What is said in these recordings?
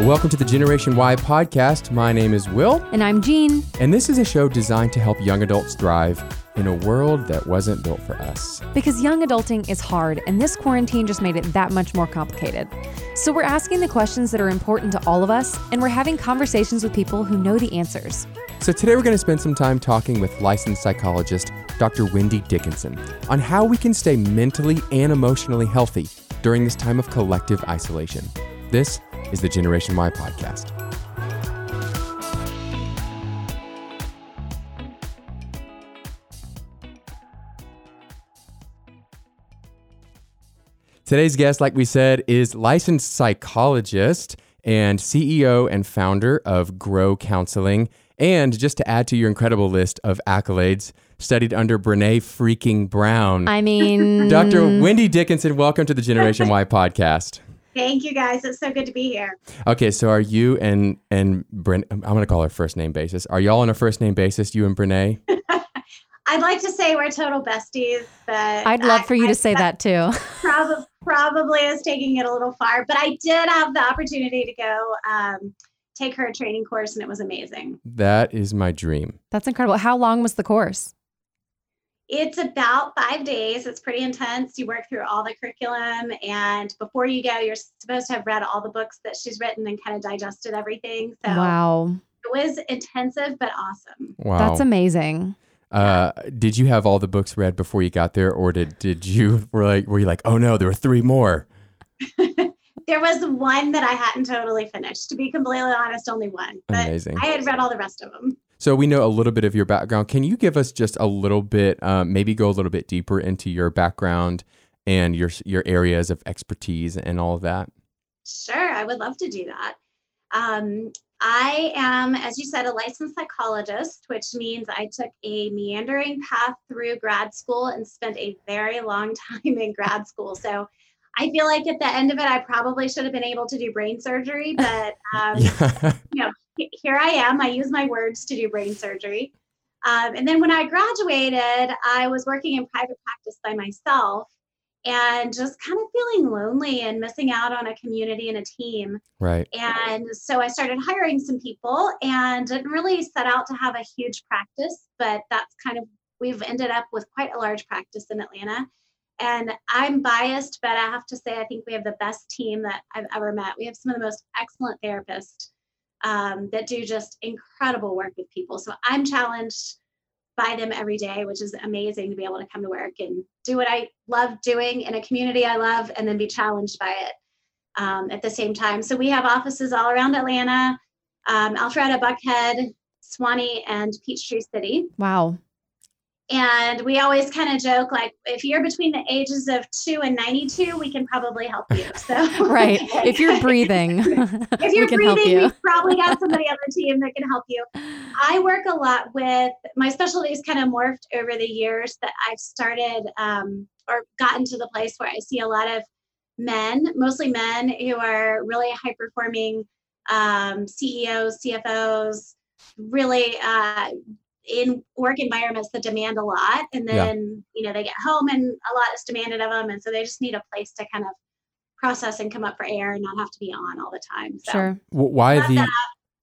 Welcome to the Generation Y podcast. My name is Will, And I'm Jean. and this is a show designed to help young adults thrive in a world that wasn't built for us. Because young adulting is hard, and this quarantine just made it that much more complicated. So we're asking the questions that are important to all of us, and we're having conversations with people who know the answers. So today we're going to spend some time talking with licensed psychologist Dr. Wendy Dickinson on how we can stay mentally and emotionally healthy during this time of collective isolation. This is the Generation Y podcast. Today's guest, like we said, is licensed psychologist and CEO and founder of Grow Counseling. And just to add to your incredible list of accolades, studied under Brene freaking Brown. I mean, Dr. Wendy Dickinson, welcome to the Generation Y podcast. Thank you guys. It's so good to be here. Okay, so are you and and Brene? I'm going to call her first name basis. Are y'all on a first name basis? You and Brene? I'd like to say we're total besties, but I'd love for you to say that too. Probably, probably is taking it a little far, but I did have the opportunity to go um, take her training course, and it was amazing. That is my dream. That's incredible. How long was the course? It's about five days. It's pretty intense. You work through all the curriculum, and before you go, you're supposed to have read all the books that she's written and kind of digested everything. So Wow. it was intensive, but awesome. Wow. That's amazing. Uh, did you have all the books read before you got there, or did did you were like were you like, oh no, there were three more? There was one that I hadn't totally finished. To be completely honest, only one. But Amazing. I had read all the rest of them. So we know a little bit of your background. Can you give us just a little bit, um, maybe go a little bit deeper into your background and your your areas of expertise and all of that? Sure, I would love to do that. Um, I am, as you said, a licensed psychologist, which means I took a meandering path through grad school and spent a very long time in grad school. So I feel like at the end of it, I probably should have been able to do brain surgery, but um, Yeah. he- here I am. I use my words to do brain surgery. Um, and then when I graduated, I was working in private practice by myself and just kind of feeling lonely and missing out on a community and a team. right. And so I started hiring some people and didn't really set out to have a huge practice, but that's kind of, we've ended up with quite a large practice in Atlanta. And I'm biased, but I have to say, I think we have the best team that I've ever met. We have some of the most excellent therapists um, that do just incredible work with people. So I'm challenged by them every day, which is amazing to be able to come to work and do what I love doing in a community I love and then be challenged by it um, at the same time. So we have offices all around Atlanta, um, Alpharetta, Buckhead, Suwanee, and Peachtree City. Wow. And we always kind of joke like, if you're between the ages of two and 92, we can probably help you. So Right. If you're breathing, if you're can breathing, you. we've probably got somebody on the team that can help you. I work a lot with my specialties kind of morphed over the years that I've started um, or gotten to the place where I see a lot of men, mostly men who are really high performing um, CEOs, CFOs, really uh, in work environments that demand a lot. And Yeah. then, you know, they get home and a lot is demanded of them. And so they just need a place to kind of process and come up for air and not have to be on all the time. So Sure. Why the that.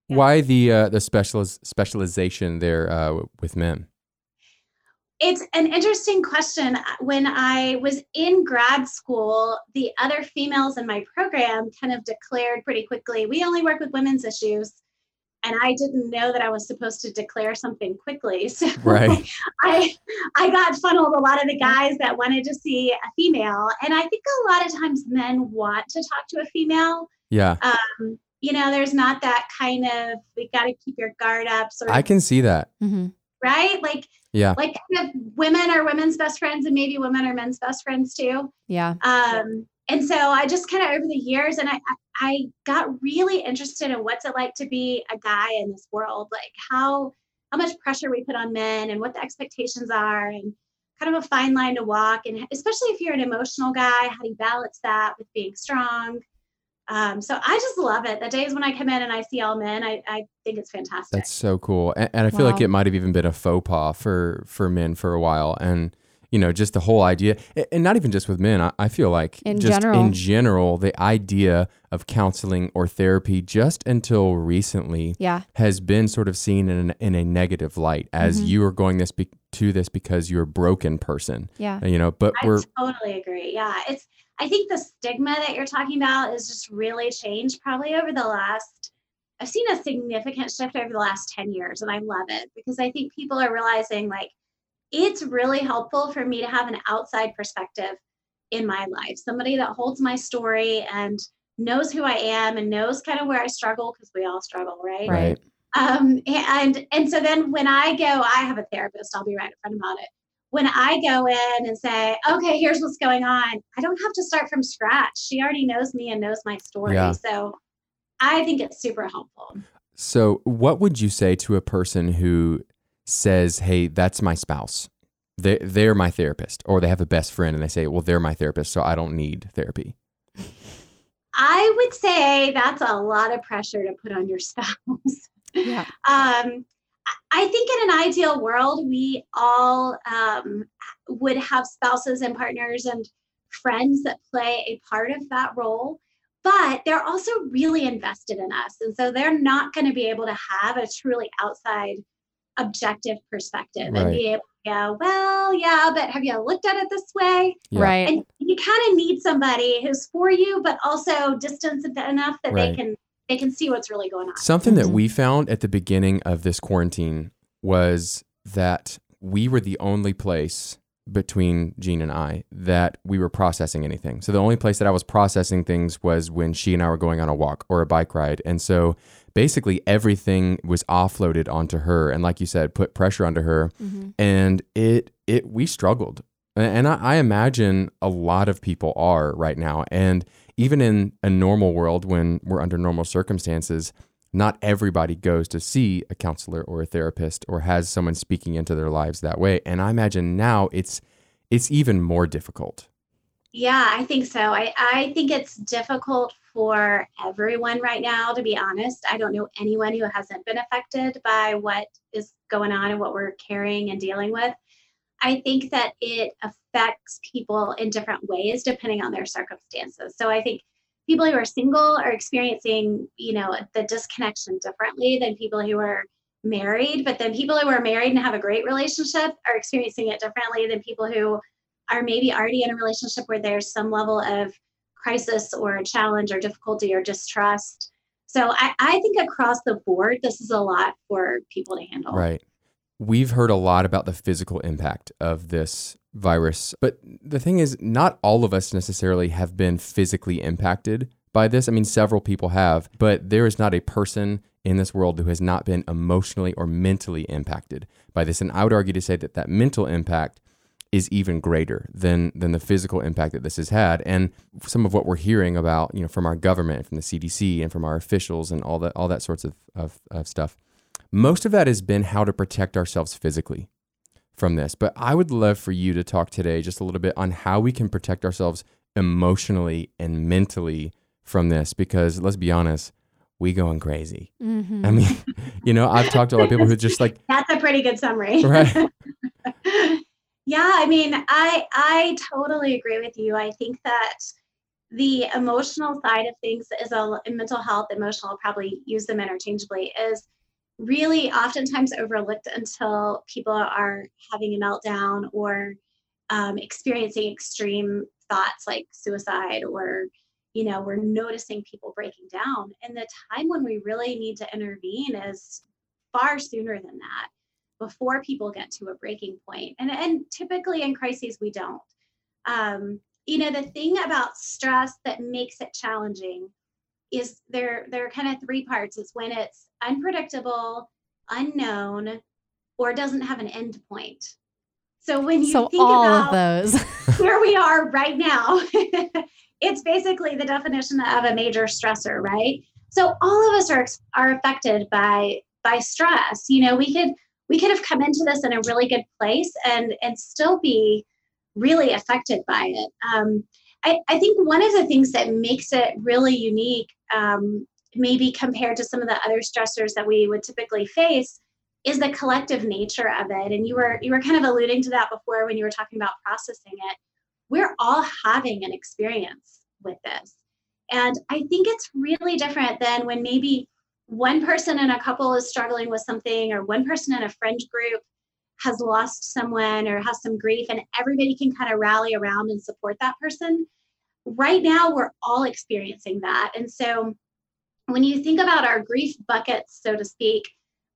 Yeah. why the uh, the specializ- specialization there uh, with men? It's an interesting question. When I was in grad school, the other females in my program kind of declared pretty quickly, we only work with women's issues. And I didn't know that I was supposed to declare something quickly. So Right. I I got funneled a lot of the guys that wanted to see a female. And I think a lot of times men want to talk to a female. Yeah, Um, you know, there's not that kind of we got to keep your guard up sort of I can see that. hmm right? Like Yeah, like kind of women are women's best friends and maybe women are men's best friends too Yeah. um and so i just kind of over the years and I, I i got really interested in what's it like to be a guy in this world like how how much pressure we put on men and what the expectations are and kind of a fine line to walk and especially if you're an emotional guy how do you balance that with being strong um, so I just love it. The days when I come in and I see all men, I, I think it's fantastic. That's so cool, and, and I feel like it might have even been a faux pas for for men for a while. And you know, just the whole idea, and not even just with men. I, I feel like In just general. in general, the idea of counseling or therapy just until recently Yeah. has been sort of seen in, in a negative light as Mhm. you are going this be- to this because you're a broken person, Yeah. you know. But I we're totally agree. Yeah. It's, I think the stigma that you're talking about is just really changed probably over the last, I've seen a significant shift over the last 10 years and I love it because I think people are realizing like it's really helpful for me to have an outside perspective in my life, somebody that holds my story and knows who I am and knows kind of where I struggle because we all struggle, right? right. Um, and and so then when I go, I have a therapist. I'll be right in upfront about it. When I go in and say, okay, here's what's going on, I don't have to start from scratch. She already knows me and knows my story. Yeah. So I think it's super helpful. So, what would you say to a person who says, "Hey, that's my spouse. They they're my therapist," or they have a best friend and they say, "Well, they're my therapist, so I don't need therapy." I would say that's a lot of pressure to put on your spouse. Yeah. um, I- I think in an ideal world, we all um, would have spouses and partners and friends that play a part of that role, but they're also really invested in us. And so they're not going to be able to have a truly outside objective perspective and be able to go, well, yeah, but have you looked at it this way? Yeah. Right. And you kind of need somebody who's for you, but also distanced enough that Right. they can they can see what's really going on. Something that Mhm. we found at the beginning of this quarantine was that we were the only place between Jean and I that we were processing anything. So the only place that I was processing things was when she and I were going on a walk or a bike ride. And so basically everything was offloaded onto her and like you said put pressure onto her. Hmm and it it we struggled. And I, I imagine a lot of people are right now. And even in a normal world when we're under normal circumstances not everybody goes to see a counselor or a therapist or has someone speaking into their lives that way. And i imagine now it's it's even more difficult. Yeah, I think so. I, I think it's difficult for everyone right now, to be honest. I don't know anyone who hasn't been affected by what is going on and what we're carrying and dealing with. I think that it affects people in different ways depending on their circumstances. So I think people who are single are experiencing, you know, the disconnection differently than people who are married. But then people who are married and have a great relationship are experiencing it differently than people who are maybe already in a relationship where there's some level of crisis or challenge or difficulty or distrust. So I, I think across the board, this is a lot for people to handle. Right. We've heard a lot about the physical impact of this virus, but the thing is, not all of us necessarily have been physically impacted by this. I mean, several people have, but there is not a person in this world who has not been emotionally or mentally impacted by this. And I would argue to say that that mental impact is even greater than than the physical impact that this has had. And some of what we're hearing about, you know, from our government, from the CDC, and from our officials, and all that all that sorts of, of, of stuff most of that has been how to protect ourselves physically from this. But I would love for you to talk today just a little bit on how we can protect ourselves emotionally and mentally from this because let's be honest, we going crazy. hmm I mean, you know, I've talked to a lot of people who just like, That's a pretty good summary. right, yeah, I mean, I I totally agree with you. I think that the emotional side of things is a mental health, emotional, probably use them interchangeably, is really oftentimes overlooked until people are having a meltdown or um, experiencing extreme thoughts like suicide or you know we're noticing people breaking down and the time when we really need to intervene is far sooner than that before people get to a breaking point and and typically in crises we don't um, you know the thing about stress that makes it challenging is there there are kind of three parts it's when it's unpredictable unknown or doesn't have an end point so when you So think all about of those. where we are right now, it's basically the definition of a major stressor, right? So all of us are are affected by by stress. You know, we could we could have come into this in a really good place and and still be really affected by it. Um, I, I think one of the things that makes it really unique, um, maybe compared to some of the other stressors that we would typically face, is the collective nature of it. And you were you were kind of alluding to that before when you were talking about processing it. We're all having an experience with this. And I think it's really different than when maybe one person in a couple is struggling with something or one person in a friend group has lost someone or has some grief and everybody can kind of rally around and support that person. Right now, we're all experiencing that. And so when you think about our grief buckets, so to speak,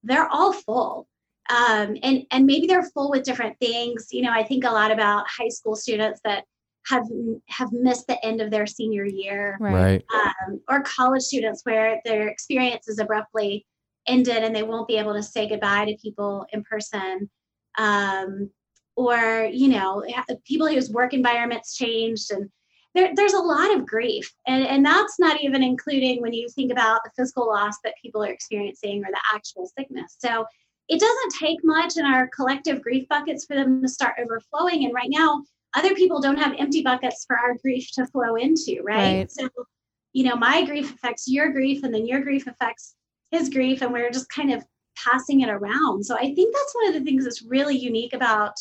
they're all full. Um, and, and maybe they're full with different things. You know, I think a lot about high school students that have have missed the end of their senior year, right? Um, or college students where their experience is abruptly ended and they won't be able to say goodbye to people in person. Um, or you know people whose work environments changed and there, there's a lot of grief. And, and that's not even including when you think about the physical loss that people are experiencing or the actual sickness. So it doesn't take much in our collective grief buckets for them to start overflowing. And right now other people don't have empty buckets for our grief to flow into right, right. so you know my grief affects your grief and then your grief affects his grief and we're just kind of passing it around. So I think that's one of the things that's really unique about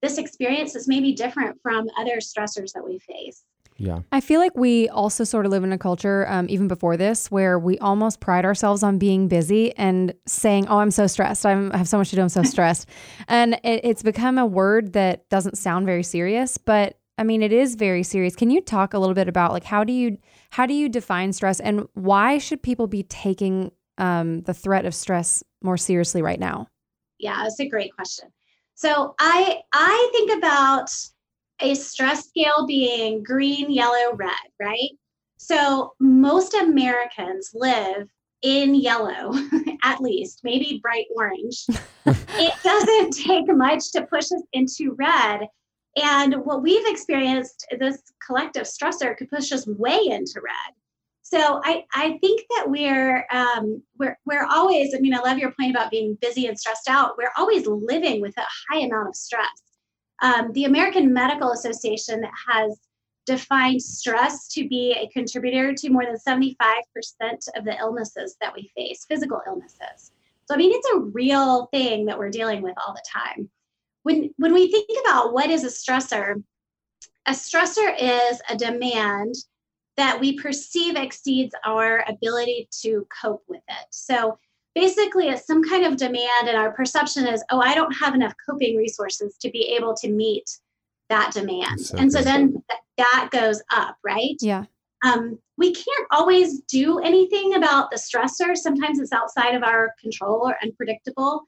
this experience that's maybe different from other stressors that we face. Yeah. I feel like we also sort of live in a culture, um, even before this, where we almost pride ourselves on being busy and saying, Oh, I'm so stressed. I'm, I have so much to do. I'm so stressed. and it, it's become a word that doesn't sound very serious, but I mean, it is very serious. Can you talk a little bit about like how do you how do you define stress and why should people be taking um, the threat of stress more seriously right now? Yeah, that's a great question. So I I think about a stress scale being green, yellow, red, right? So most Americans live in yellow, at least, maybe bright orange. it doesn't take much to push us into red. And what we've experienced, this collective stressor could push us way into red. So I, I think that we're um, we're we're always. I mean, I love your point about being busy and stressed out. We're always living with a high amount of stress. Um, the American Medical Association has defined stress to be a contributor to more than 75% of the illnesses that we face, physical illnesses. So I mean, it's a real thing that we're dealing with all the time. When when we think about what is a stressor, a stressor is a demand that we perceive exceeds our ability to cope with it. So basically, it's some kind of demand, and our perception is, oh, I don't have enough coping resources to be able to meet that demand. So and so then th- that goes up, right? Yeah. Um, we can't always do anything about the stressor. Sometimes it's outside of our control or unpredictable.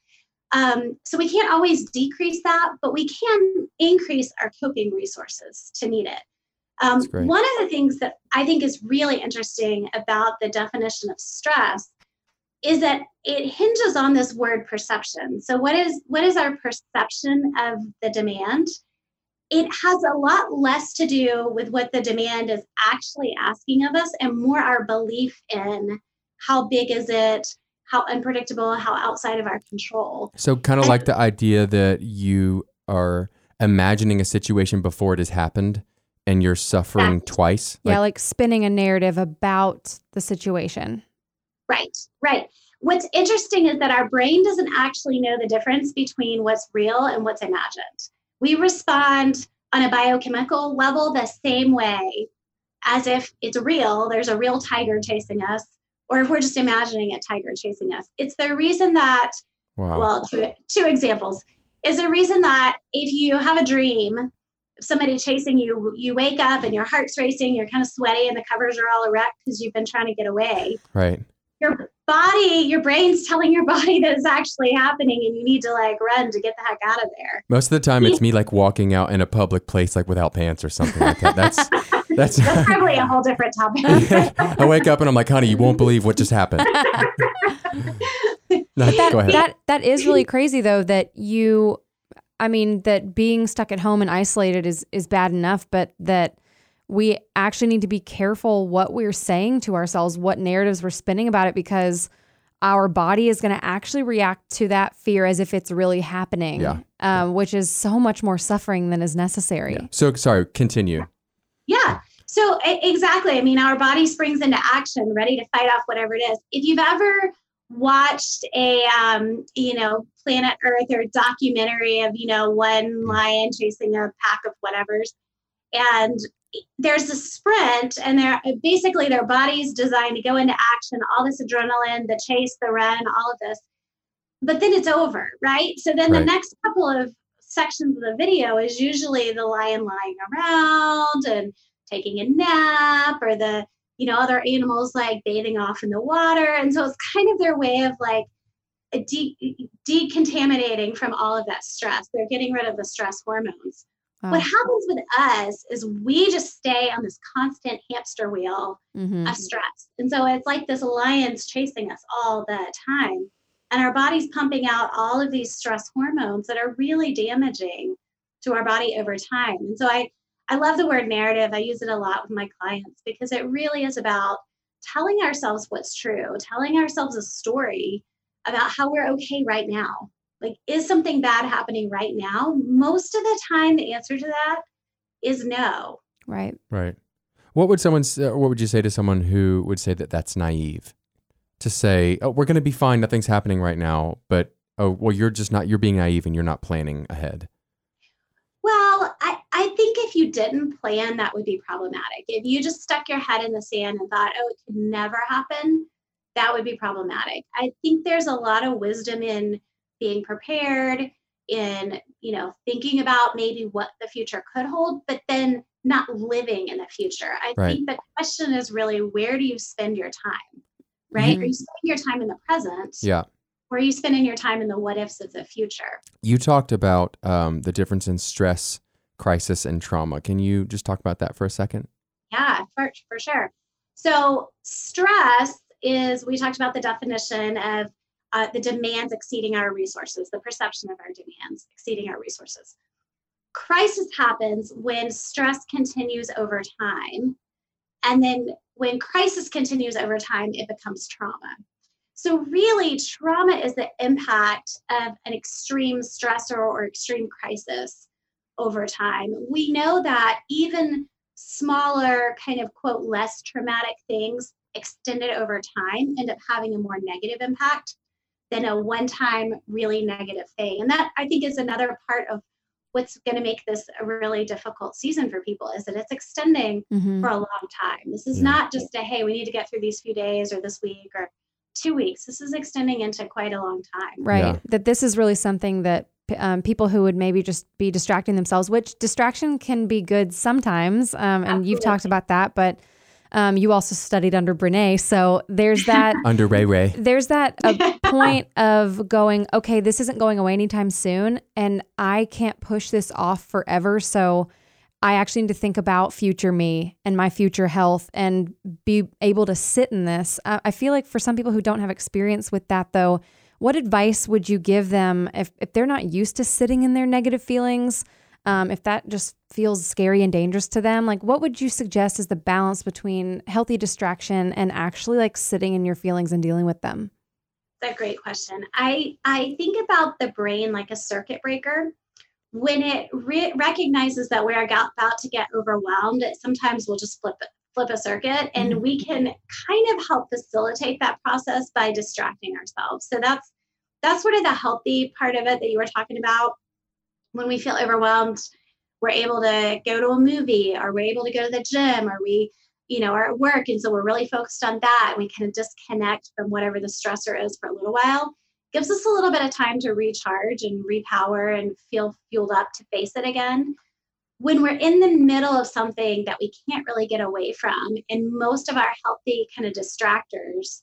Um, so we can't always decrease that, but we can increase our coping resources to meet it. Um, one of the things that I think is really interesting about the definition of stress is that it hinges on this word perception. So what is what is our perception of the demand? It has a lot less to do with what the demand is actually asking of us and more our belief in how big is it, how unpredictable, how outside of our control. So kind of and, like the idea that you are imagining a situation before it has happened and you're suffering twice. Yeah, like, like spinning a narrative about the situation. Right, right. What's interesting is that our brain doesn't actually know the difference between what's real and what's imagined. We respond on a biochemical level the same way as if it's real, there's a real tiger chasing us, or if we're just imagining a tiger chasing us. It's the reason that, wow. well, two, two examples, is the reason that if you have a dream somebody chasing you, you wake up and your heart's racing, you're kind of sweaty and the covers are all erect because you've been trying to get away. Right. Your body, your brain's telling your body that it's actually happening and you need to like run to get the heck out of there. Most of the time it's me like walking out in a public place like without pants or something like that. That's that's, that's probably a whole different topic. I wake up and I'm like, honey, you won't believe what just happened. no, that, that that is really crazy though that you I mean that being stuck at home and isolated is is bad enough, but that we actually need to be careful what we're saying to ourselves, what narratives we're spinning about it, because our body is going to actually react to that fear as if it's really happening, yeah. Um, which is so much more suffering than is necessary. Yeah. So, sorry, continue. Yeah. So, exactly. I mean, our body springs into action, ready to fight off whatever it is. If you've ever watched a um, you know planet earth or documentary of you know one lion chasing a pack of whatevers and there's a sprint and they're basically their body's designed to go into action all this adrenaline the chase the run all of this. But then it's over right? So then Right. the next couple of sections of the video is usually the lion lying around and taking a nap or the you know other animals like bathing off in the water. And so it's kind of their way of like de- decontaminating from all of that stress. They're getting rid of the stress hormones Wow. what happens with us is we just stay on this constant hamster wheel Mhm. of stress. And so it's like this lion's chasing us all the time. And our body's pumping out all of these stress hormones that are really damaging to our body over time. And so I, I love the word narrative. I use it a lot with my clients because it really is about telling ourselves what's true, telling ourselves a story about how we're okay right now. Like, is something bad happening right now? Most of the time, the answer to that is no. Right. Right. What would someone? s- uh, What would you say to someone who would say that that's naive? To say, "Oh, we're going to be fine. Nothing's happening right now," but oh, well, you're just not. You're being naive and you're not planning ahead. Well, I, I think if you didn't plan, that would be problematic. If you just stuck your head in the sand and thought, oh, it could never happen, that would be problematic. I think there's a lot of wisdom in being prepared, in you know, thinking about maybe what the future could hold, but then not living in the future. I Right. think the question is really where do you spend your time? Right? Mhm. Are you spending your time in the present? Yeah. Or are you spending your time in the what ifs of the future? You talked about um, the difference in stress, crisis, and trauma. Can you just talk about that for a second? Yeah, for, for sure. So, stress is, we talked about the definition of uh, the demands exceeding our resources, the perception of our demands exceeding our resources. Crisis happens when stress continues over time. And then when crisis continues over time, it becomes trauma. So, really, trauma is the impact of an extreme stressor or extreme crisis over time. We know that even smaller, kind of quote, less traumatic things extended over time end up having a more negative impact than a one time, really negative thing. And that I think is another part of what's going to make this a really difficult season for people is that it's extending Mhm. for a long time. This is Yeah. not just a hey, we need to get through these few days or this week or two weeks. This is extending into quite a long time. Right. Yeah. That this is really something that um, people who would maybe just be distracting themselves, which distraction can be good sometimes. Um, and you've talked about that, but um, you also studied under Brene. So there's that. Under Ray Ray. there's that a point of going, okay, this isn't going away anytime soon, and I can't push this off forever. So I actually need to think about future me and my future health and be able to sit in this. Uh, I feel like for some people who don't have experience with that, though, what advice would you give them if, if they're not used to sitting in their negative feelings? Um, if that just feels scary and dangerous to them, like what would you suggest is the balance between healthy distraction and actually like sitting in your feelings and dealing with them? A great question. I I think about the brain like a circuit breaker. When it re- recognizes that we're about to get overwhelmed, it sometimes we'll just flip it, flip a circuit, and mm-hmm. we can kind of help facilitate that process by distracting ourselves. So that's that's sort of the healthy part of it that you were talking about. When we feel overwhelmed, we're able to go to a movie, or we're able to go to the gym, or we you know, are at work. And so we're really focused on that. And we kind of disconnect from whatever the stressor is for a little while. Gives us a little bit of time to recharge and repower and feel fueled up to face it again. When we're in the middle of something that we can't really get away from, and most of our healthy kind of distractors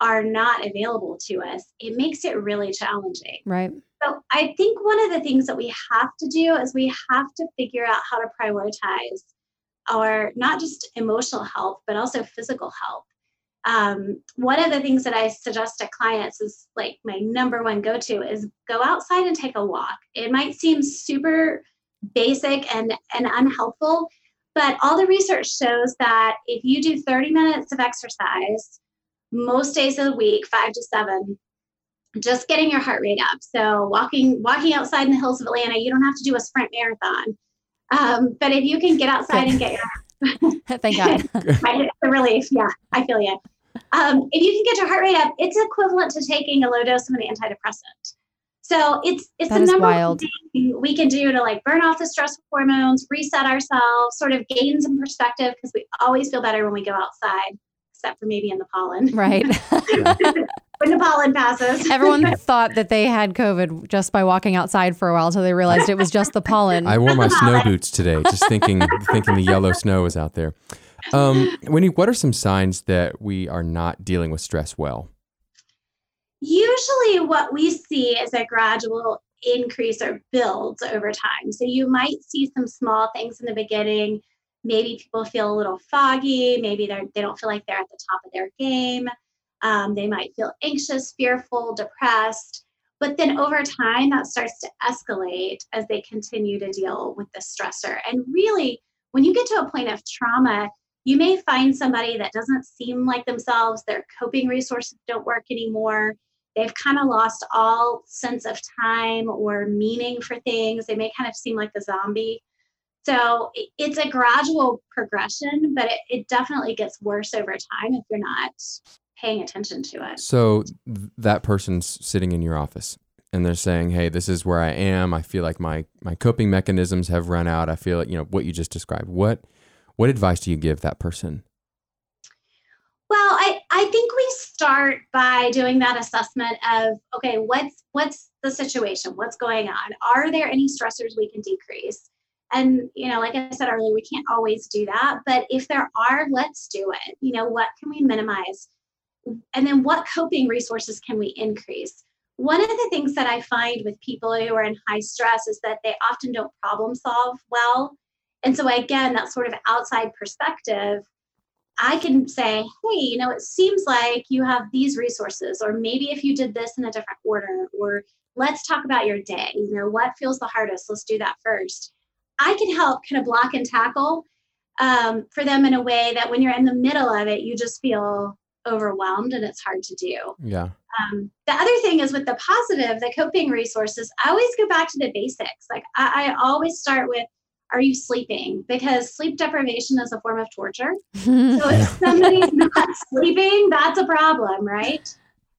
are not available to us, it makes it really challenging. Right. So I think one of the things that we have to do is we have to figure out how to prioritize our not just emotional health, but also physical health. Um, one of the things that I suggest to clients is like my number one go to is go outside and take a walk. It might seem super basic and, and unhelpful, but all the research shows that if you do 30 minutes of exercise most days of the week, five to seven, just getting your heart rate up. So walking walking outside in the hills of Atlanta, you don't have to do a sprint marathon. Um, but if you can get outside and get your Thank God. right, it's a relief, yeah, I feel you. Um, if you can get your heart rate up, it's equivalent to taking a low dose of an antidepressant. So it's it's That the number wild. thing we can do to like burn off the stress hormones, reset ourselves, sort of gain some perspective because we always feel better when we go outside, except for maybe in the pollen. Right. when the pollen passes. Everyone thought that they had COVID just by walking outside for a while until they realized it was just the pollen. I wore my snow boots today, just thinking thinking the yellow snow was out there. Um, Wendy, what are some signs that we are not dealing with stress well? Usually, what we see is a gradual increase or builds over time. So, you might see some small things in the beginning. Maybe people feel a little foggy. Maybe they're, they don't feel like they're at the top of their game. Um, they might feel anxious, fearful, depressed. But then over time, that starts to escalate as they continue to deal with the stressor. And really, when you get to a point of trauma, you may find somebody that doesn't seem like themselves, their coping resources don't work anymore. They've kind of lost all sense of time or meaning for things. They may kind of seem like a zombie. So it's a gradual progression, but it, it definitely gets worse over time if you're not paying attention to it. So th- that person's sitting in your office and they're saying, "Hey, this is where I am. I feel like my my coping mechanisms have run out. I feel like, you know, what you just described. What what advice do you give that person?" Well, I, I think we start by doing that assessment of okay, what's what's the situation? What's going on? Are there any stressors we can decrease? And you know, like I said earlier, we can't always do that, but if there are, let's do it. You know, what can we minimize? And then what coping resources can we increase? One of the things that I find with people who are in high stress is that they often don't problem solve well. And so again, that sort of outside perspective I can say, hey, you know, it seems like you have these resources, or maybe if you did this in a different order, or let's talk about your day. You know, what feels the hardest? Let's do that first. I can help kind of block and tackle um, for them in a way that when you're in the middle of it, you just feel overwhelmed and it's hard to do. Yeah. Um, the other thing is with the positive, the coping resources, I always go back to the basics. Like I, I always start with, are you sleeping? Because sleep deprivation is a form of torture. So if somebody's not sleeping, that's a problem, right?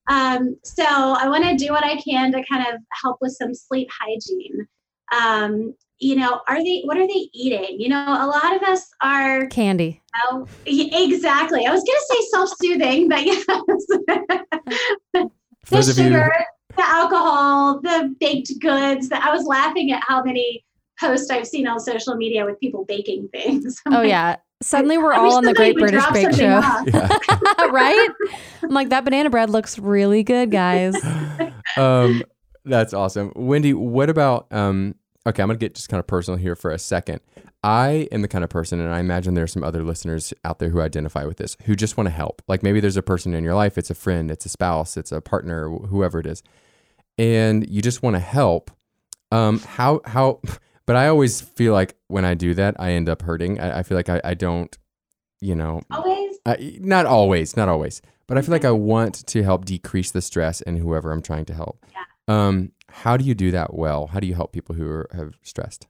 Um, so I want to do what I can to kind of help with some sleep hygiene. Um, you know, are they? What are they eating? You know, a lot of us are. Candy. Oh, exactly. I was going to say self-soothing, but yes, the those of you sugar, the alcohol, the baked goods. That I was laughing at how many posts I've seen on social media with people baking things. I'm Oh like, yeah. Suddenly we're I all on the Great British Bake Show. Yeah. right? I'm like that banana bread looks really good, guys. um, that's awesome. Wendy, what about um okay, I'm gonna get just kind of personal here for a second. I am the kind of person, and I imagine there's some other listeners out there who identify with this, who just want to help. Like maybe there's a person in your life, it's a friend, it's a spouse, it's a partner, whoever it is, and you just want to help. Um, how how but I always feel like when I do that, I end up hurting. I, I feel like I, I don't, you know, Always. uh, not always, not always, but I feel like I want to help decrease the stress in whoever I'm trying to help. Yeah. Um, how do you do that well? How do you help people who are, have stressed?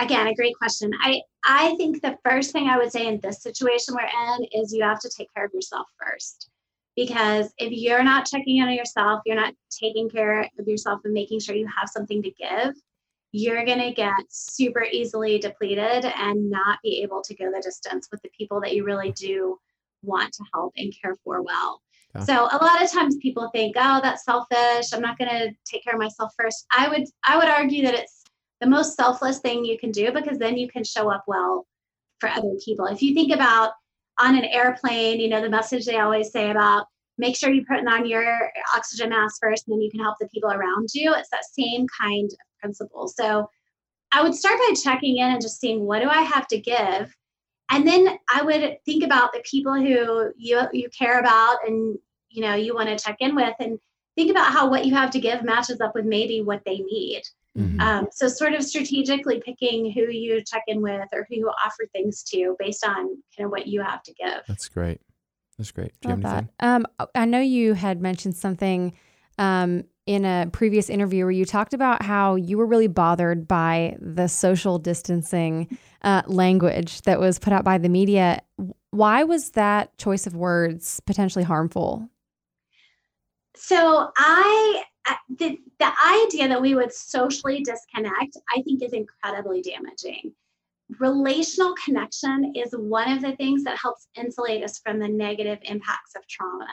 again a great question i i think the first thing i would say in this situation we're in is you have to take care of yourself first because if you're not checking in on yourself you're not taking care of yourself and making sure you have something to give you're going to get super easily depleted and not be able to go the distance with the people that you really do want to help and care for well So a lot of times people think oh that's selfish i'm not going to take care of myself first i would i would argue that it's the most selfless thing you can do because then you can show up well for other people. If you think about on an airplane, you know, the message they always say about make sure you put on your oxygen mask first and then you can help the people around you. It's that same kind of principle. So I would start by checking in and just seeing what do I have to give? And then I would think about the people who you you care about and you know you want to check in with and think about how what you have to give matches up with maybe what they need. Mhm. Um, so sort of strategically picking who you check in with or who you offer things to based on kind of what you have to give. That's great. That's great. Do you Love have that. anything? Um, I know you had mentioned something um, in a previous interview where you talked about how you were really bothered by the social distancing uh, language that was put out by the media. why was that choice of words potentially harmful? So I the the idea that we would socially disconnect, I think, is incredibly damaging. Relational connection is one of the things that helps insulate us from the negative impacts of trauma.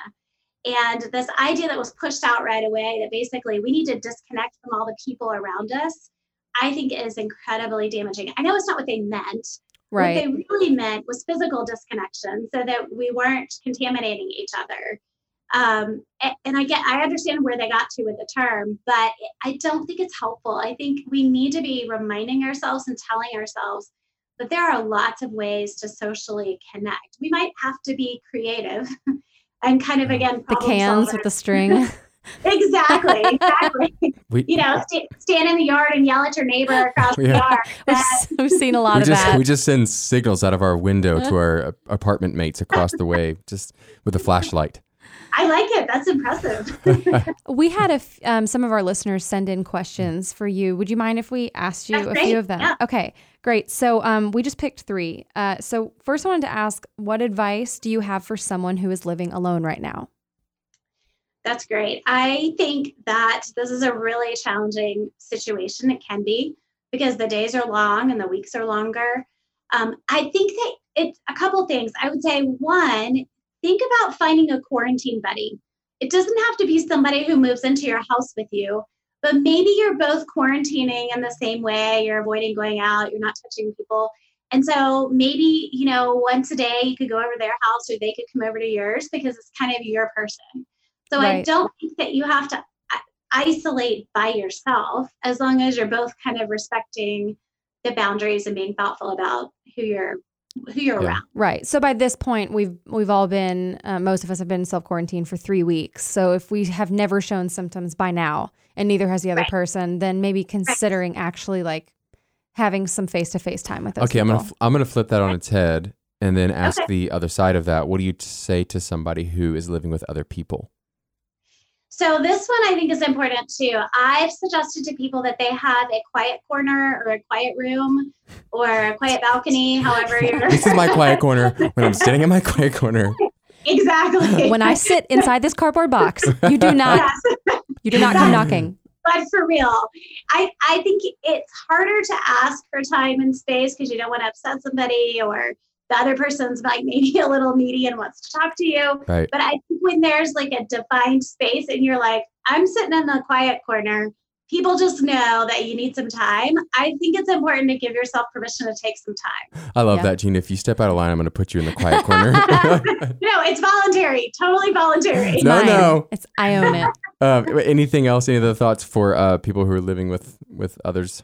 And this idea that was pushed out right away that basically we need to disconnect from all the people around us, I think is incredibly damaging. I know it's not what they meant. Right. What they really meant was physical disconnection so that we weren't contaminating each other. Um, and I get, I understand where they got to with the term, but I don't think it's helpful. I think we need to be reminding ourselves and telling ourselves that there are lots of ways to socially connect. We might have to be creative and kind of again the cans solver. with the string. exactly, exactly. We, you know, st- stand in the yard and yell at your neighbor across yeah. the yard. We've, we've, seen a lot of just, that. We just send signals out of our window to uh-huh. our apartment mates across the way, just with a flashlight. I like it. That's impressive. we had a f- um, some of our listeners send in questions for you. Would you mind if we asked you That's a great. few of them? Yeah. Okay, great. So um, we just picked three. Uh, so first, I wanted to ask, what advice do you have for someone who is living alone right now? That's great. I think that this is a really challenging situation. It can be because the days are long and the weeks are longer. Um, I think that it's a couple things. I would say one, think about finding a quarantine buddy. It doesn't have to be somebody who moves into your house with you, but maybe you're both quarantining in the same way. You're avoiding going out, you're not touching people. And so maybe, you know, once a day you could go over their house or they could come over to yours because it's kind of your person. So right. I don't think that you have to uh, isolate by yourself as long as you're both kind of respecting the boundaries and being thoughtful about who you're who you're yeah. around. Right. So by this point, we've we've all been uh, most of us have been self quarantined for three weeks. So if we have never shown symptoms by now, and neither has the other right. person, then maybe considering right. actually like having some face to face time with those. Okay, people. I'm gonna I'm gonna flip that on its head and then ask okay. the other side of that. What do you say to somebody who is living with other people? So this one I think is important too. I've suggested to people that they have a quiet corner or a quiet room or a quiet balcony, however you're This is my quiet corner when I'm sitting in my quiet corner. Exactly. When I sit inside this cardboard box, you do not yes. you do not come knocking. But for real, I, I think it's harder to ask for time and space because you don't want to upset somebody or the other person's like maybe a little needy and wants to talk to you. Right. But I think when there's like a defined space and you're like, I'm sitting in the quiet corner, people just know that you need some time. I think it's important to give yourself permission to take some time. I love yeah. that, Gina. If you step out of line, I'm going to put you in the quiet corner. no, it's voluntary, totally voluntary. It's no, mine. no. It's I own it. Um, anything else? Any other thoughts for uh, people who are living with with others?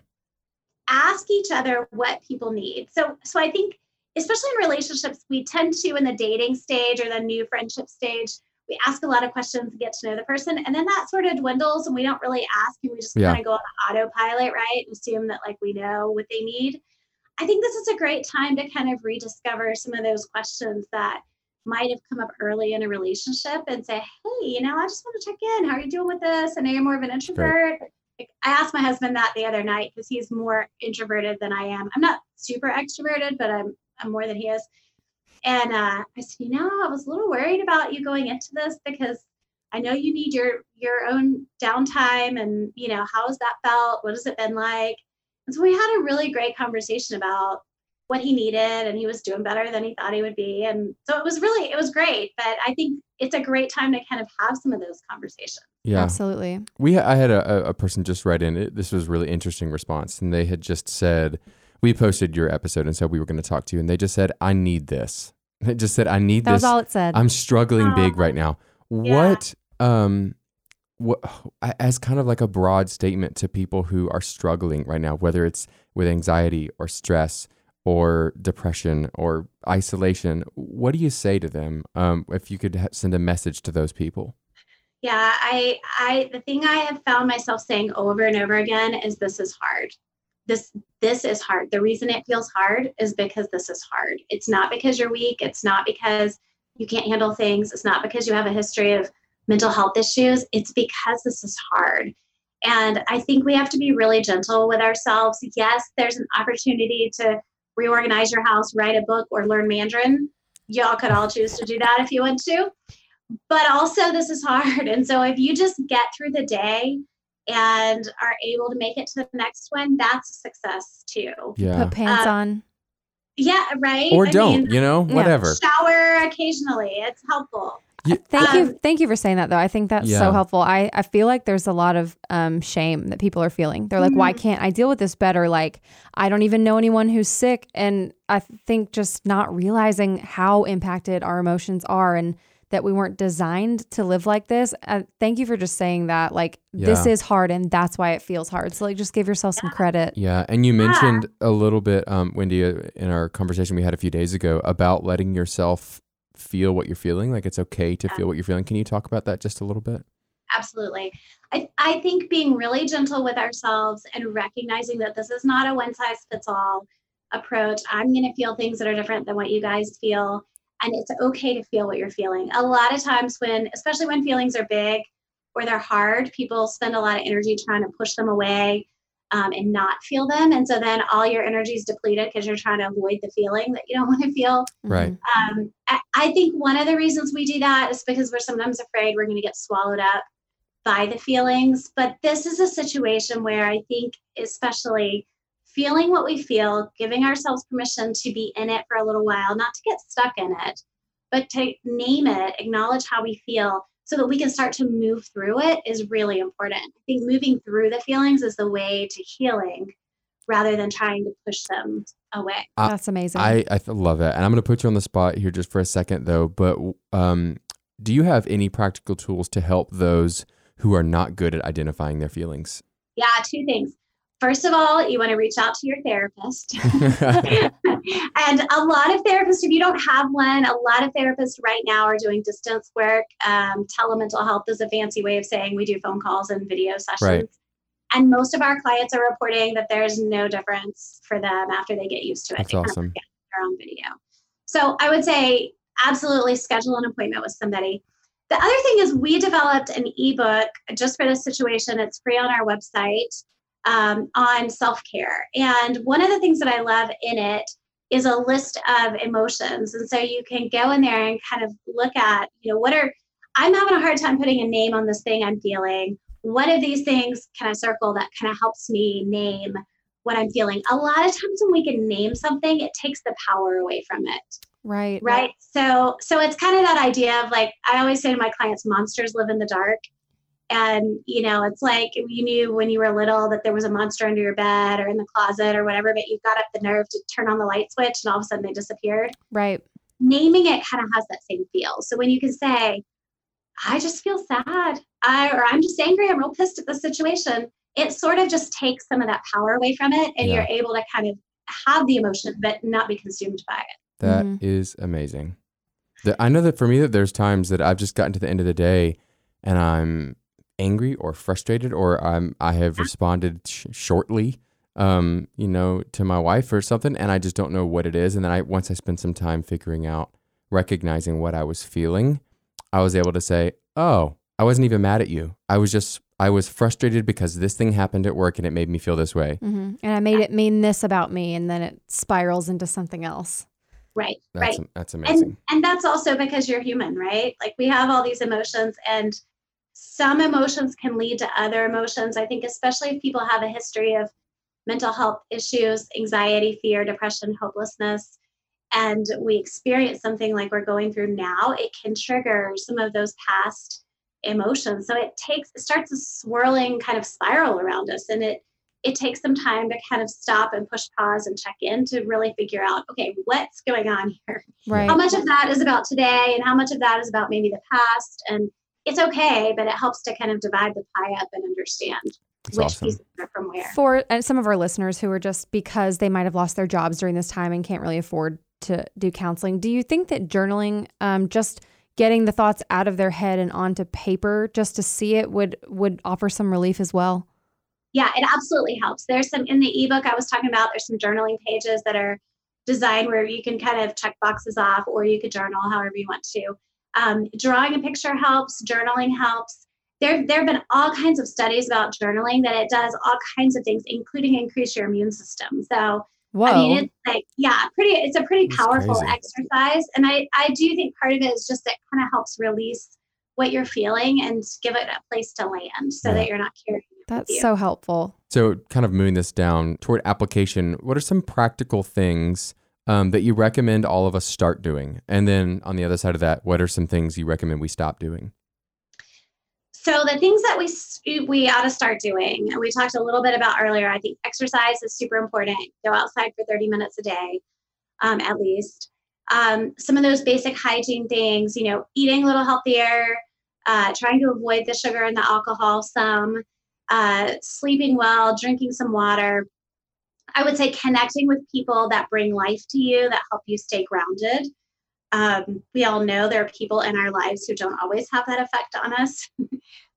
Ask each other what people need. So, so I think especially in relationships, we tend to, in the dating stage or the new friendship stage, we ask a lot of questions to get to know the person. And then that sort of dwindles and we don't really ask and we just yeah. kind of go on autopilot, right? Assume that like we know what they need. I think this is a great time to kind of rediscover some of those questions that might have come up early in a relationship and say, hey, you know, I just want to check in. How are you doing with this? I know you're more of an introvert. Right. I asked my husband that the other night because he's more introverted than I am. I'm not super extroverted, but I'm more than he is. And uh, I said, you know, I was a little worried about you going into this because I know you need your your own downtime, and you know, how has that felt? What has it been like? And so we had a really great conversation about what he needed, and he was doing better than he thought he would be. And so it was really, it was great. But I think it's a great time to kind of have some of those conversations. Yeah, absolutely. We, I had a, a person just write in. It, this was really interesting response, and they had just said we posted your episode and said we were going to talk to you, and they just said, "I need this." It just said, "I need that this." That was all it said. I'm struggling big right now. Yeah. What um what as kind of like a broad statement to people who are struggling right now, whether it's with anxiety or stress or depression or isolation, what do you say to them? Um, if you could send a message to those people. Yeah, I, I, the thing I have found myself saying over and over again is this is hard this this is hard. The reason it feels hard is because this is hard. It's not because you're weak. It's not because you can't handle things. It's not because you have a history of mental health issues. It's because this is hard. And i think we have to be really gentle with ourselves. Yes there's an opportunity to reorganize your house write a book or learn mandarin. Y'all could all choose to do that if you want to. But also, this is hard. And so, if you just get through the day and are able to make it to the next one, that's a success too. Yeah. Put pants Uh, on. Yeah, right. Or I don't, mean, you know, Yeah. whatever. shower occasionally. It's helpful. Thank Um, you. Thank you for saying that though. I think that's Yeah. so helpful. I, I feel like there's a lot of um, shame that people are feeling. They're like, why Mhm. can't I deal with this better? Like, I don't even know anyone who's sick. And I think just not realizing how impacted our emotions are and that we weren't designed to live like this. Uh, thank you for just saying that. Like, this is hard and that's why it feels hard. So, like, just give yourself some credit. Yeah, and you mentioned a little bit, um, Wendy, uh, in our conversation we had a few days ago about letting yourself feel what you're feeling. Like it's okay to feel what you're feeling. Can you talk about that just a little bit? Absolutely. I, I think being really gentle with ourselves and recognizing that this is not a one size fits all approach. I'm going to feel things that are different than what you guys feel. And it's okay to feel what you're feeling. A lot of times, when, especially when feelings are big or they're hard, people spend a lot of energy trying to push them away um, and not feel them. And so then all your energy is depleted because you're trying to avoid the feeling that you don't want to feel. Right. Um, I, I think one of the reasons we do that is because we're sometimes afraid we're going to get swallowed up by the feelings. But this is a situation where I think, especially feeling what we feel, giving ourselves permission to be in it for a little while, not to get stuck in it, but to name it, acknowledge how we feel so that we can start to move through it is really important. I think moving through the feelings is the way to healing rather than trying to push them away. I- That's amazing. I, I love it. And I'm going to put you on the spot here just for a second, though. But um, do you have any practical tools to help those who are not good at identifying their feelings? Yeah, two things. First of all, you want to reach out to your therapist. and a lot of therapists, if you don't have one, a lot of therapists right now are doing distance work. Um, telemental health is a fancy way of saying we do phone calls and video sessions. Right. And most of our clients are reporting that there's no difference for them after they get used to it. That's They kind of awesome. forget they're video. So I would say absolutely schedule an appointment with somebody. The other thing is we developed an ebook just for this situation. It's free on our website um, on self care. And one of the things that I love in it is a list of emotions. And so you can go in there and kind of look at, you know, what are, I'm having a hard time putting a name on this thing I'm feeling. What of these things can I circle that kind of helps me name what I'm feeling? A lot of times when we can name something, it takes the power away from it right. right so so it's kind of that idea of like i always say to my clients monsters live in the dark and you know it's like you knew when you were little that there was a monster under your bed or in the closet or whatever but you got up the nerve to turn on the light switch and all of a sudden they disappeared Right. naming it kind of has that same feel so when you can say i just feel sad i or i'm just angry i'm real pissed at the situation it sort of just takes some of that power away from it and Yeah. you're able to kind of have the emotion but not be consumed by it That is Mhm. amazing. The, I know that for me that there's times that I've just gotten to the end of the day and I'm angry or frustrated or I'm I have responded sh- shortly um you know to my wife or something and I just don't know what it is. And then I once I spend some time figuring out recognizing what I was feeling I was able to say oh I wasn't even mad at you. I was just I was frustrated because this thing happened at work and it made me feel this way. Hmm And I made it mean this about me, and then it spirals into something else. right that's right. that's amazing. and and that's also because you're human right? Like we have all these emotions and some emotions can lead to other emotions. I think especially if people have a history of mental health issues anxiety fear depression hopelessness and we experience something like we're going through now it can trigger some of those past emotions. So it takes it starts a swirling kind of spiral around us and it it takes some time to kind of stop and push pause and check in to really figure out okay what's going on here? Right. how much of that is about today and how much of that is about maybe the past and it's okay but it helps to kind of divide the pie up and understand That's which awesome. pieces are from where For and some of our listeners who are just because they might have lost their jobs during this time and can't really afford to do counseling, do you think that journaling, um, just getting the thoughts out of their head and onto paper just to see it would would offer some relief as well? yeah it absolutely helps there's some in the ebook i was talking about there's some journaling pages that are designed where you can kind of check boxes off or you could journal however you want to um, drawing a picture helps journaling helps there, there have been all kinds of studies about journaling that it does all kinds of things including increase your immune system so Whoa. I mean, it's like, yeah, pretty, it's a pretty That's powerful crazy. exercise. And I, I do think part of it is just that kind of helps release what you're feeling and give it a place to land so Yeah. that you're not carrying That's so helpful. So, kind of moving this down toward application, what are some practical things um, that you recommend all of us start doing? And then on the other side of that, what are some things you recommend we stop doing? So the things that we we ought to start doing, and we talked a little bit about earlier. I think exercise is super important. Go outside for 30 minutes a day, um, at least. Um, some of those basic hygiene things, you know, eating a little healthier, uh, trying to avoid the sugar and the alcohol some, uh, sleeping well, drinking some water. I would say connecting with people that bring life to you, that help you stay grounded. Um, we all know there are people in our lives who don't always have that effect on us.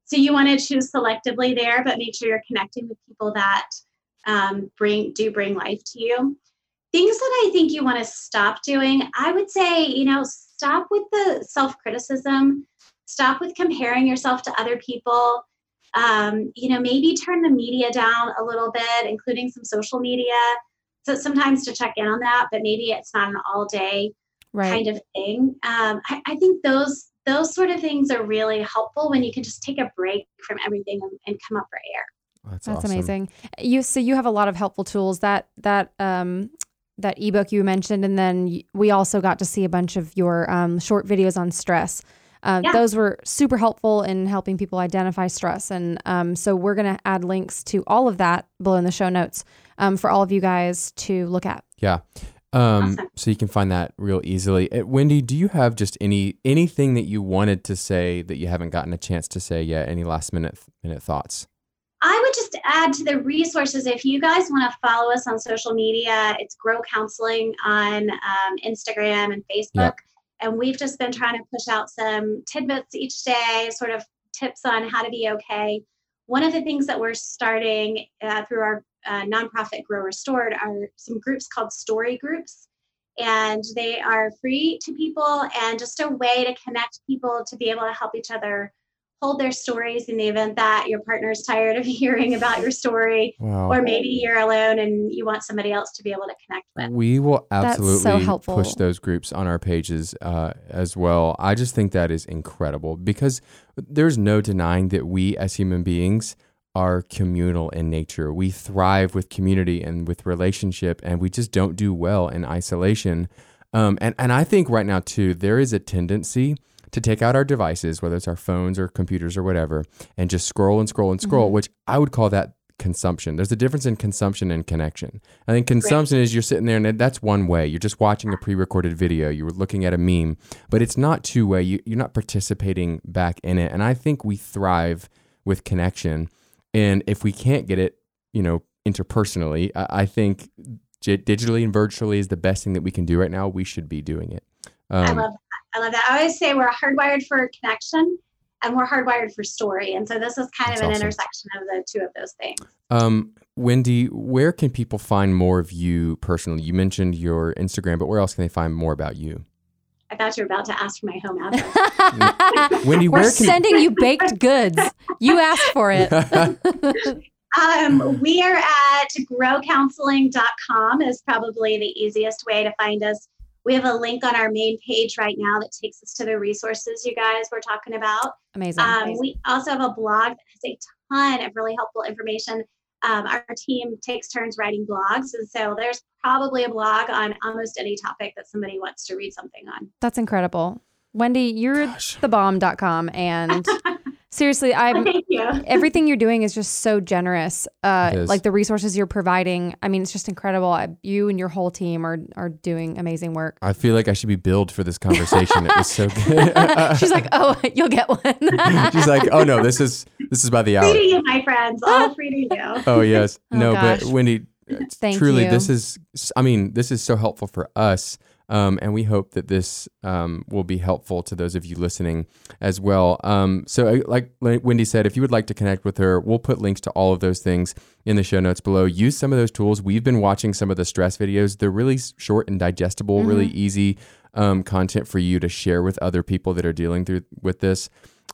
so you want to choose selectively there, but make sure you're connecting with people that um, bring do bring life to you. Things that I think you want to stop doing, I would say, you know, stop with the self criticism, stop with comparing yourself to other people. Um, you know, maybe turn the media down a little bit, including some social media. So sometimes to check in on that, but maybe it's not an all day Right. kind of thing. Um, I, I think those those sort of things are really helpful when you can just take a break from everything and, and come up for air. That's, That's awesome. amazing. You so you have a lot of helpful tools that that um that ebook you mentioned, and then we also got to see a bunch of your um, short videos on stress. Uh, Yeah. Those were super helpful in helping people identify stress, and um, so we're going to add links to all of that below in the show notes um, for all of you guys to look at. Yeah. Um, Awesome. So you can find that real easily. Uh, Wendy, do you have just any anything that you wanted to say that you haven't gotten a chance to say yet? Any last minute minute thoughts? I would just add to the resources if you guys want to follow us on social media, it's Grow Counseling on um, Instagram and Facebook. Yep. And we've just been trying to push out some tidbits each day, sort of tips on how to be okay. One of the things that we're starting uh, through our uh, nonprofit Grow Restored are some groups called story groups. And they are free to people and just a way to connect people to be able to help each other hold their stories in the event that your partner is tired of hearing about your story, Wow. or maybe you're alone and you want somebody else to be able to connect with. We will That's so absolutely helpful. push those groups on our pages uh, as well. I just think that is incredible because there's no denying that we as human beings are communal in nature. We thrive with community and with relationship, and we just don't do well in isolation. Um, and, and I think right now, too, there is a tendency to take out our devices, whether it's our phones or computers or whatever, and just scroll and scroll and scroll, Mhm. which I would call that consumption. There's a difference in consumption and connection. I think consumption is you're sitting there and that's one way. You're just watching a pre-recorded video. You're looking at a meme, but it's not two way. You, you're not participating back in it. And I think we thrive with connection. And if we can't get it, you know, interpersonally, I, I think digitally and virtually is the best thing that we can do right now. We should be doing it. I Um, love that. I love that. I always say we're hardwired for connection and we're hardwired for story. And so this is kind That's of an awesome. intersection of the two of those things. Um, Wendy, where can people find more of you personally? You mentioned your Instagram, but where else can they find more about you? I thought you were about to ask for my home address. Wendy, We're can sending you baked goods. You asked for it. Um, we are at growcounseling.com is probably the easiest way to find us. We have a link on our main page right now that takes us to the resources you guys were talking about. Amazing. Um, we also have a blog that has a ton of really helpful information. Um, our team takes turns writing blogs, and so there's probably a blog on almost any topic that somebody wants to read something on. That's incredible. Wendy, you're Gosh. thebomb.com and seriously, I'm Thank you. everything you're doing is just so generous. Uh, It is. like the resources you're providing. I mean, it's just incredible. I- You and your whole team are are doing amazing work. I feel like I should be billed for this conversation. It was so good. She's like, oh, you'll get one. She's like, oh no, this is this is by the hour. Free hour. to you, my friends. All free to you. Oh yes, Oh, no, but. Wendy, Thank truly, you. this is. I mean, this is so helpful for us, um, and we hope that this um, will be helpful to those of you listening as well. Um, so, uh, like Wendy said, if you would like to connect with her, we'll put links to all of those things in the show notes below. Use some of those tools. We've been watching some of the stress videos. They're really short and digestible, really easy um, content for you to share with other people that are dealing through with this.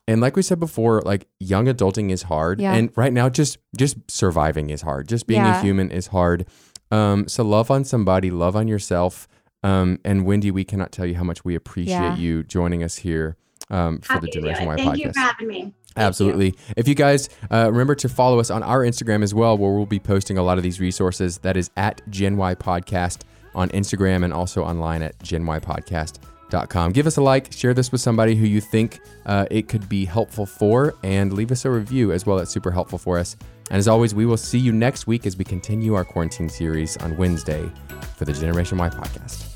And like we said before, like young adulting is hard, Yeah. and right now just just surviving is hard. Just being Yeah. a human is hard. Um, so love on somebody, love on yourself. Um, and Wendy, we cannot tell you how much we appreciate Yeah. you joining us here um, for Happy the Generation. Y Thank podcast. you for having me. Thank you. Absolutely. If you guys uh, remember to follow us on our Instagram as well, where we'll be posting a lot of these resources. That is at Gen Y Podcast on Instagram and also online at genypodcast.com. Give us a like, share this with somebody who you think uh, it could be helpful for, and leave us a review as well. That's super helpful for us. And as always, we will see you next week as we continue our quarantine series on Wednesday for the Generation Y Podcast.